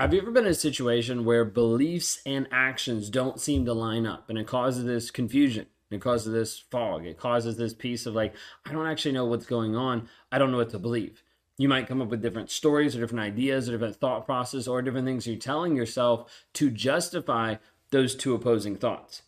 Have you ever been in a situation where beliefs and actions don't seem to line up and it causes this confusion? It causes this fog. It causes this piece of like, I don't actually know what's going on. I don't know what to believe. You might come up with different stories or different ideas or different thought process or different things you're telling yourself to justify those two opposing thoughts.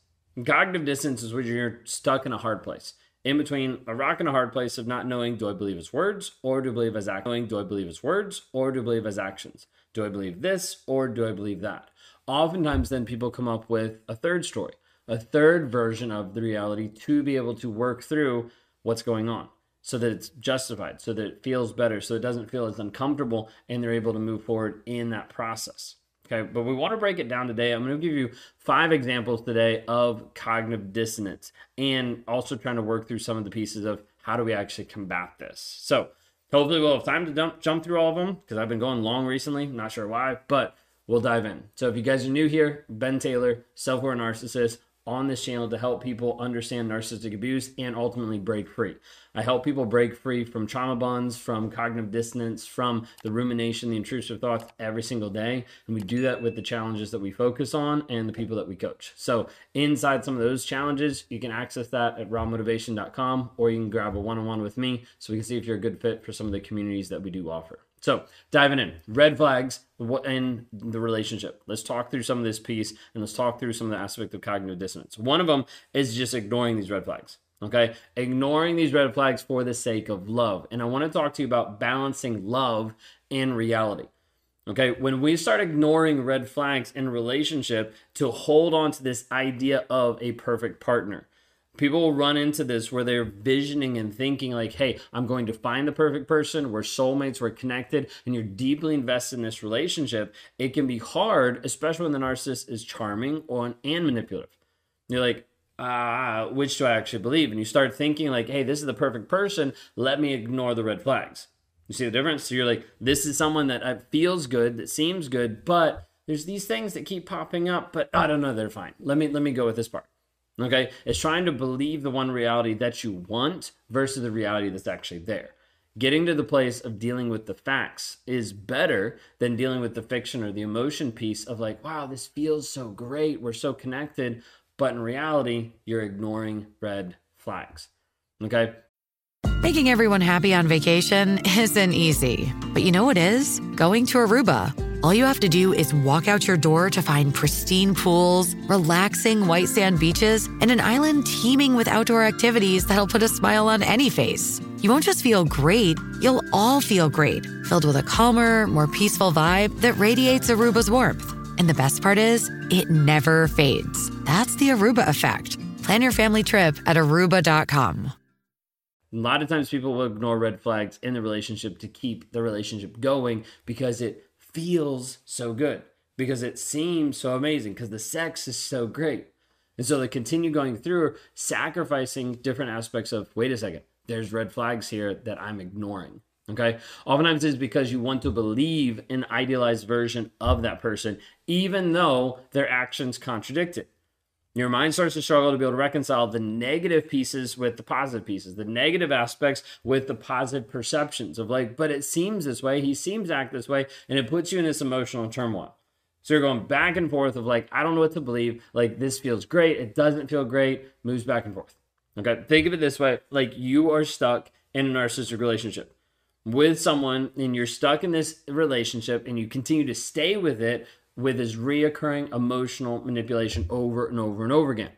Cognitive dissonance is where you're stuck in a hard place in between a rock and a hard place of not knowing do I believe his words or do I believe his actions? Do I believe his words or do I believe his actions? Do I believe this or do I believe that? Oftentimes, then people come up with a third story, a third version of the reality to be able to work through what's going on so that it's justified, so that it feels better, so it doesn't feel as uncomfortable, and they're able to move forward in that process. Okay, but we want to break it down today. I'm going to give you five examples today of cognitive dissonance and also trying to work through some of the pieces of how do we actually combat this. So, hopefully, we'll have time to jump, jump through all of them because I've been going long recently. Not sure why, but we'll dive in. So, if you guys are new here, Ben Taylor, self aware narcissist, on this channel to help people understand narcissistic abuse and ultimately break free. I help people break free from trauma bonds, from cognitive dissonance, from the rumination, the intrusive thoughts every single day. And we do that with the challenges that we focus on and the people that we coach. So, inside some of those challenges, you can access that at rawmotivations.com or you can grab a one on one with me so we can see if you're a good fit for some of the communities that we do offer. So, diving in, red flags in the relationship. Let's talk through some of this piece and let's talk through some of the aspect of cognitive dissonance. One of them is just ignoring these red flags. Okay, ignoring these red flags for the sake of love. And I want to talk to you about balancing love and reality. Okay, when we start ignoring red flags in relationship to hold on to this idea of a perfect partner, people will run into this where they're visioning and thinking like hey i'm going to find the perfect person. We're soulmates. We're connected. And you're deeply invested in this relationship. It can be hard especially when the narcissist is charming or and manipulative. You're like ah which do i actually believe? And you start thinking like hey this is the perfect person. Let me ignore the red flags. You see the difference? So you're like this is someone that uh, feels good that seems good but there's these things that keep popping up but i don't know they're fine. Let me let me go with this part Okay? It's trying to believe the one reality that you want versus the reality that's actually there. Getting to the place of dealing with the facts is better than dealing with the fiction or the emotion piece of like, wow, this feels so great. We're so connected. But in reality, you're ignoring red flags. Okay? Making everyone happy on vacation isn't easy. But you know what is? Going to Aruba. All you have to do is walk out your door to find pristine pools, relaxing white sand beaches, and an island teeming with outdoor activities that'll put a smile on any face. You won't just feel great, you'll all feel great, filled with a calmer, more peaceful vibe that radiates Aruba's warmth. And the best part is, it never fades. That's the Aruba effect. Plan your family trip at aruba.com. A lot of times people will ignore red flags in the relationship to keep the relationship going because it feels so good because it seems so amazing because the sex is so great. And so they continue going through, sacrificing different aspects of wait a second, there's red flags here that I'm ignoring. Okay. Oftentimes it's because you want to believe an idealized version of that person, even though their actions contradict it. Your mind starts to struggle to be able to reconcile the negative pieces with the positive pieces, the negative aspects with the positive perceptions of like, but it seems this way, he seems to act this way, and it puts you in this emotional turmoil. So you're going back and forth of like, I don't know what to believe. Like, this feels great. It doesn't feel great. Moves back and forth. Okay. Think of it this way like, you are stuck in a narcissistic relationship with someone, and you're stuck in this relationship, and you continue to stay with it with his reoccurring emotional manipulation over and over and over again.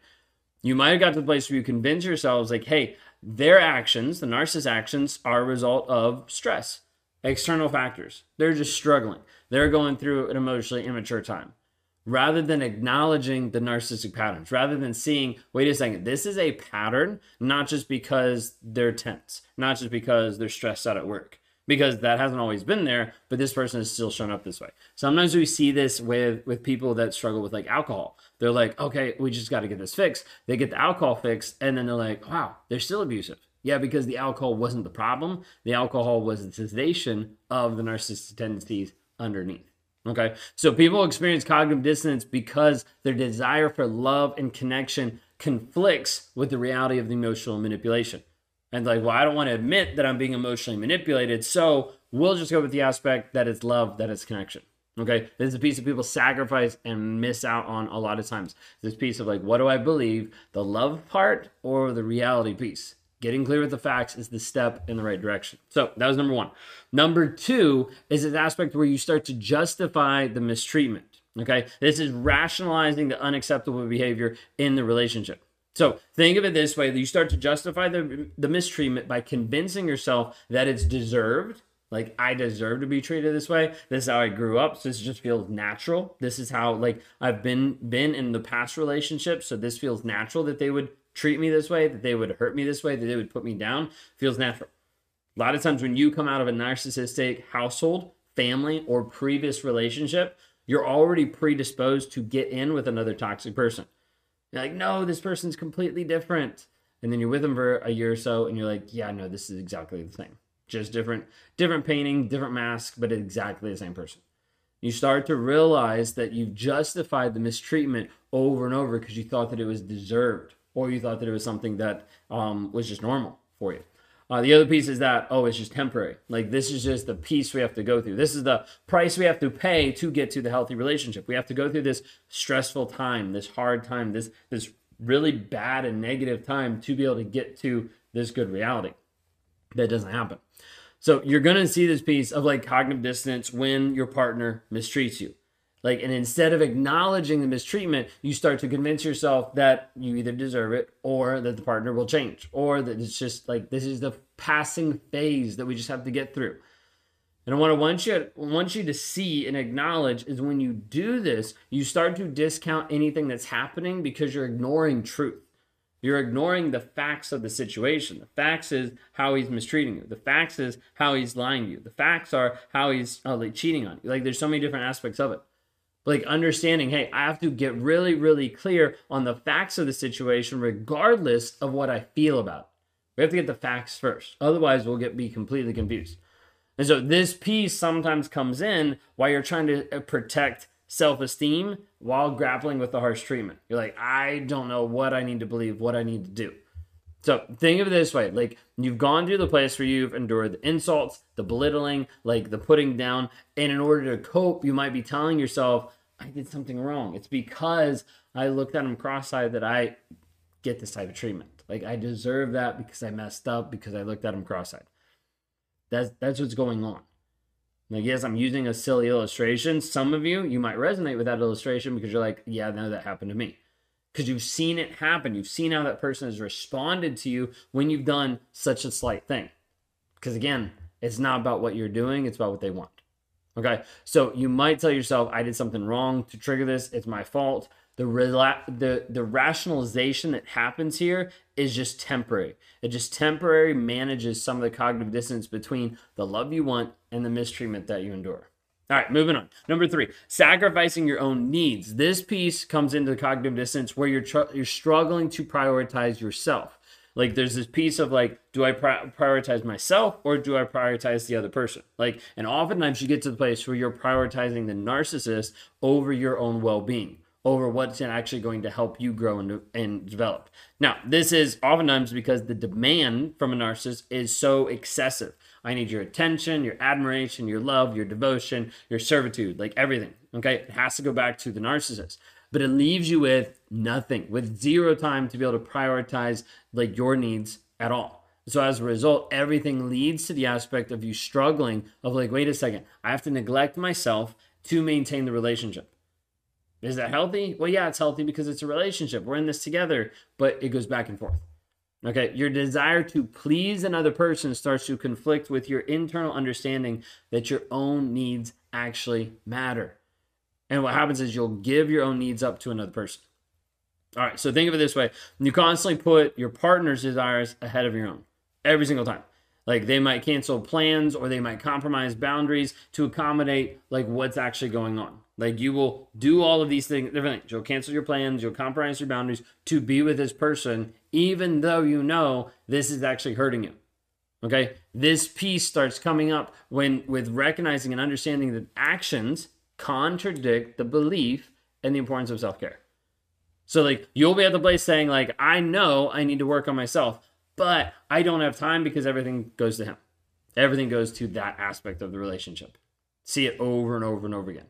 You might have got to the place where you convince yourselves, like, hey, their actions, the narcissist actions, are a result of stress, external factors. They're just struggling. They're going through an emotionally immature time. Rather than acknowledging the narcissistic patterns, rather than seeing, wait a second, this is a pattern, not just because they're tense, not just because they're stressed out at work because that hasn't always been there but this person has still shown up this way. Sometimes we see this with with people that struggle with like alcohol. They're like okay we just got to get this fixed. They get the alcohol fixed and then they're like wow they're still abusive. Yeah because the alcohol wasn't the problem. The alcohol was the cessation of the narcissistic tendencies underneath okay? So people experience cognitive dissonance because their desire for love and connection conflicts with the reality of the emotional manipulation and like, well, I don't want to admit that I'm being emotionally manipulated. So we'll just go with the aspect that it's love, that it's connection. Okay, this is a piece of people sacrifice and miss out on a lot of times. This piece of like, what do I believe? The love part or the reality piece? Getting clear with the facts is the step in the right direction. So that was number one. Number two is this aspect where you start to justify the mistreatment. Okay, this is rationalizing the unacceptable behavior in the relationship. So think of it this way: you start to justify the the mistreatment by convincing yourself that it's deserved like I deserve to be treated this way. This is how I grew up. So this just feels natural. This is how like I've been been in the past relationships. So this feels natural that they would treat me this way, that they would hurt me this way, that they would put me down. Feels natural. A lot of times when you come out of a narcissistic household, family, or previous relationship, you're already predisposed to get in with another toxic person. You're like, no, this person's completely different. And then you're with them for a year or so, and you're like, yeah, no, this is exactly the same. Just different different painting different mask but exactly the same person. You start to realize that you've justified the mistreatment over and over because you thought that it was deserved or you thought that it was something that um, was just normal for you uh, the other piece is that oh it's just temporary. Like this is just the piece we have to go through. This is the price we have to pay to get to the healthy relationship. We have to go through this stressful time this hard time this this really bad and negative time to be able to get to this good reality. That doesn't happen. So you're going to see this piece of like cognitive dissonance when your partner mistreats you. Like, and instead of acknowledging the mistreatment, you start to convince yourself that you either deserve it or that the partner will change or that it's just like this is the passing phase that we just have to get through. And what I want you, want you to see and acknowledge is when you do this, you start to discount anything that's happening because you're ignoring truth. You're ignoring the facts of the situation. The facts is how he's mistreating you. The facts is how he's lying to you. The facts are how he's uh, like cheating on you. Like there's so many different aspects of it. Like understanding, hey, I have to get really, really clear on the facts of the situation, regardless of what I feel about. It. We have to get the facts first. Otherwise, we'll get be completely confused. And so this piece sometimes comes in while you're trying to uh, protect self esteem while grappling with the harsh treatment. You're like, I don't know what I need to believe, what I need to do. So think of it this way like you've gone through the place where you've endured the insults, the belittling, like the putting down. And in order to cope, you might be telling yourself, I did something wrong. It's because I looked at him cross eyed that I get this type of treatment. Like I deserve that because I messed up, because I looked at him cross eyed. That's, that's what's going on. Now, yes, I'm using a silly illustration. Some of you, you might resonate with that illustration because you're like, yeah, no, that happened to me. Because you've seen it happen. You've seen how that person has responded to you when you've done such a slight thing. Because again, it's not about what you're doing, it's about what they want. Okay. So you might tell yourself, I did something wrong to trigger this. It's my fault the rela- the the rationalization that happens here is just temporary. It just temporary manages some of the cognitive dissonance between the love you want and the mistreatment that you endure. All right, moving on. Number three, sacrificing your own needs. This piece comes into the cognitive dissonance where you're tr- you're struggling to prioritize yourself. Like there's this piece of like, do I pri- prioritize myself or do I prioritize the other person? Like, and oftentimes you get to the place where you're prioritizing the narcissist over your own well-being over what's actually going to help you grow and, and develop. Now, this is oftentimes because the demand from a narcissist is so excessive. I need your attention, your admiration, your love, your devotion, your servitude, like everything. Okay. It has to go back to the narcissist. But it leaves you with nothing, with zero time to be able to prioritize like your needs at all. So as a result, everything leads to the aspect of you struggling of like, wait a second, I have to neglect myself to maintain the relationship. Is that healthy? Well, yeah, it's healthy because it's a relationship. We're in this together, but it goes back and forth. Okay, your desire to please another person starts to conflict with your internal understanding that your own needs actually matter. And what happens is you'll give your own needs up to another person. All right, so think of it this way you constantly put your partner's desires ahead of your own every single time. Like they might cancel plans or they might compromise boundaries to accommodate like what's actually going on. Like you will do all of these things, different things. You'll cancel your plans, you'll compromise your boundaries to be with this person, even though you know this is actually hurting you. Okay. This piece starts coming up when with recognizing and understanding that actions contradict the belief and the importance of self-care. So like you'll be at the place saying, like, I know I need to work on myself, but I don't have time because everything goes to him. Everything goes to that aspect of the relationship. See it over and over and over again.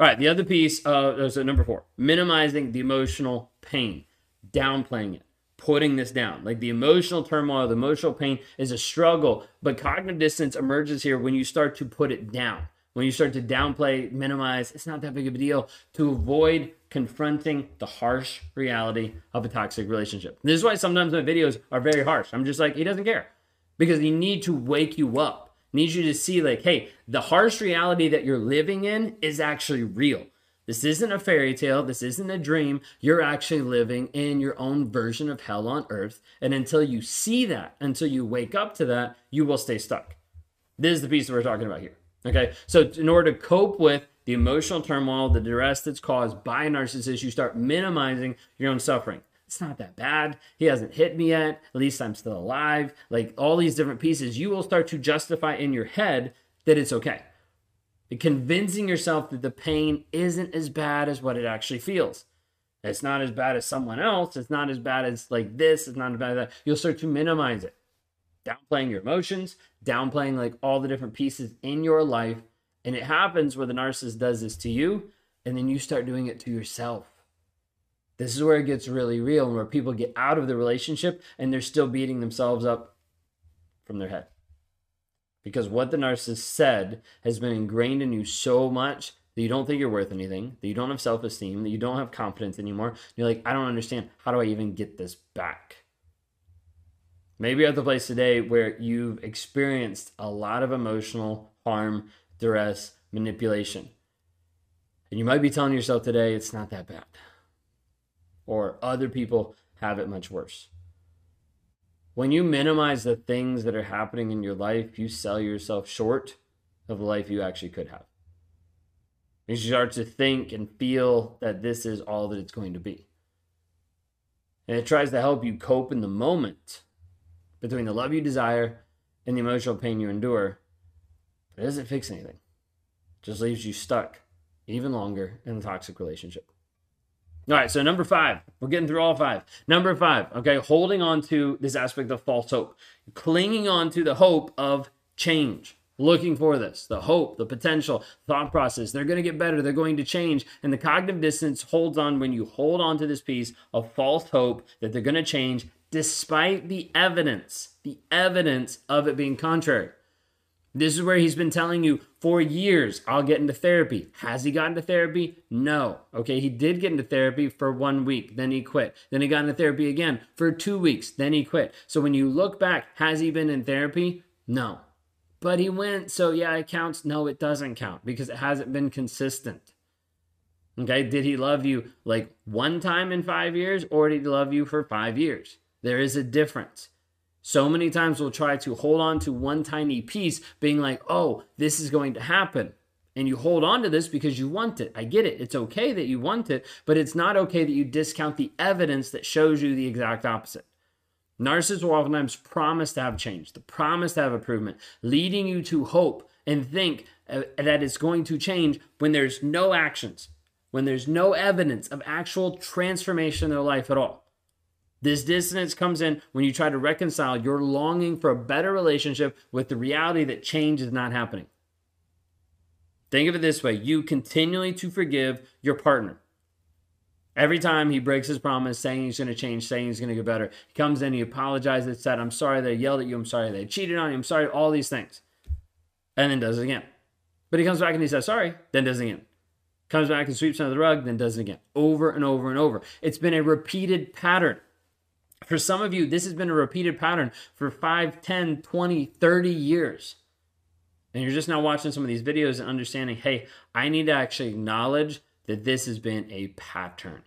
All right, the other piece, uh, so number four, minimizing the emotional pain, downplaying it, putting this down. Like the emotional turmoil, the emotional pain is a struggle, but cognitive dissonance emerges here when you start to put it down, when you start to downplay, minimize. It's not that big of a deal to avoid confronting the harsh reality of a toxic relationship. This is why sometimes my videos are very harsh. I'm just like, he doesn't care because you need to wake you up needs you to see like, hey, the harsh reality that you're living in is actually real. This isn't a fairy tale. This isn't a dream. You're actually living in your own version of hell on earth. And until you see that, until you wake up to that, you will stay stuck. This is the piece that we're talking about here. Okay. So, in order to cope with the emotional turmoil, the duress that's caused by a narcissist, you start minimizing your own suffering it's not that bad. He hasn't hit me yet. At least I'm still alive. Like all these different pieces, you will start to justify in your head that it's okay. convincing yourself that the pain isn't as bad as what it actually feels. It's not as bad as someone else. It's not as bad as like this. It's not as bad as that. You'll start to minimize it. Downplaying your emotions, downplaying like all the different pieces in your life. And it happens where the narcissist does this to you, and then you start doing it to yourself. This is where it gets really real and where people get out of the relationship and they're still beating themselves up from their head. Because what the narcissist said has been ingrained in you so much that you don't think you're worth anything, that you don't have self esteem, that you don't have confidence anymore. You're like, I don't understand. How do I even get this back? Maybe you're at the place today where you've experienced a lot of emotional harm, duress, manipulation. And you might be telling yourself today, it's not that bad or other people have it much worse. When you minimize the things that are happening in your life, you sell yourself short of the life you actually could have. You start to think and feel that this is all that it's going to be. And it tries to help you cope in the moment between the love you desire and the emotional pain you endure. But it doesn't fix anything. It just leaves you stuck even longer in a toxic relationship. All right, so number five, we're getting through all five. Number five, okay, holding on to this aspect of false hope, clinging on to the hope of change, looking for this, the hope, the potential, thought process. They're going to get better, they're going to change. And the cognitive dissonance holds on when you hold on to this piece of false hope that they're going to change despite the evidence, the evidence of it being contrary. This is where he's been telling you for years, I'll get into therapy. Has he gotten into therapy? No. Okay, he did get into therapy for one week, then he quit. Then he got into therapy again for two weeks, then he quit. So when you look back, has he been in therapy? No. But he went, so yeah, it counts. No, it doesn't count because it hasn't been consistent. Okay, did he love you like one time in five years or did he love you for five years? There is a difference. So many times we'll try to hold on to one tiny piece, being like, oh, this is going to happen. And you hold on to this because you want it. I get it. It's okay that you want it, but it's not okay that you discount the evidence that shows you the exact opposite. Narcissists will oftentimes promise to have change, the promise to have improvement, leading you to hope and think uh, that it's going to change when there's no actions, when there's no evidence of actual transformation in their life at all. This dissonance comes in when you try to reconcile your longing for a better relationship with the reality that change is not happening. Think of it this way you continually to forgive your partner. Every time he breaks his promise, saying he's going to change, saying he's going to get better, he comes in, he apologizes, said, I'm sorry I yelled at you, I'm sorry I cheated on you, I'm sorry, all these things. And then does it again. But he comes back and he says, sorry, then does it again. Comes back and sweeps under the rug, then does it again. Over and over and over. It's been a repeated pattern. For some of you, this has been a repeated pattern for 5, 10, 20, 30 years. And you're just now watching some of these videos and understanding, hey, I need to actually acknowledge that this has been a pattern.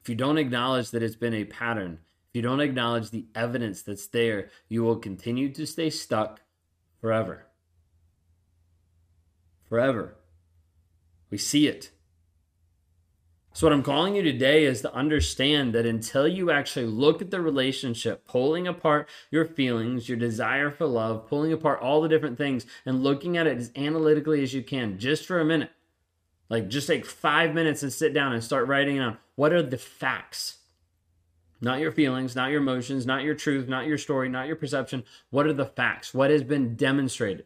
If you don't acknowledge that it's been a pattern, if you don't acknowledge the evidence that's there, you will continue to stay stuck forever. Forever. We see it. So, what I'm calling you today is to understand that until you actually look at the relationship, pulling apart your feelings, your desire for love, pulling apart all the different things, and looking at it as analytically as you can, just for a minute, like just take five minutes and sit down and start writing down what are the facts? Not your feelings, not your emotions, not your truth, not your story, not your perception. What are the facts? What has been demonstrated?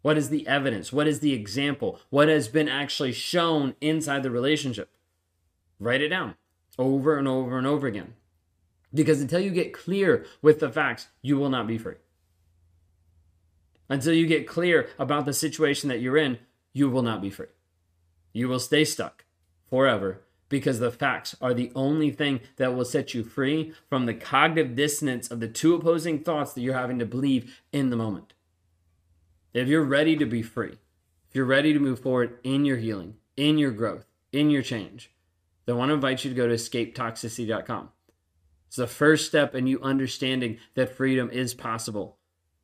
What is the evidence? What is the example? What has been actually shown inside the relationship? Write it down over and over and over again. Because until you get clear with the facts, you will not be free. Until you get clear about the situation that you're in, you will not be free. You will stay stuck forever because the facts are the only thing that will set you free from the cognitive dissonance of the two opposing thoughts that you're having to believe in the moment. If you're ready to be free, if you're ready to move forward in your healing, in your growth, in your change, then I want to invite you to go to escapetoxicity.com. It's the first step in you understanding that freedom is possible.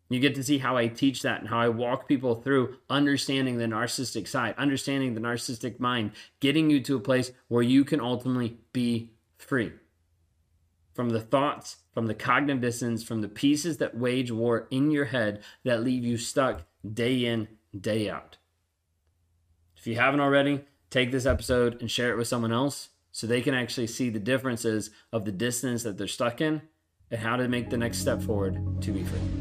You get to see how I teach that and how I walk people through understanding the narcissistic side, understanding the narcissistic mind, getting you to a place where you can ultimately be free from the thoughts, from the cognitive dissonance, from the pieces that wage war in your head that leave you stuck day in, day out. If you haven't already, take this episode and share it with someone else so they can actually see the differences of the dissonance that they're stuck in and how to make the next step forward to be free.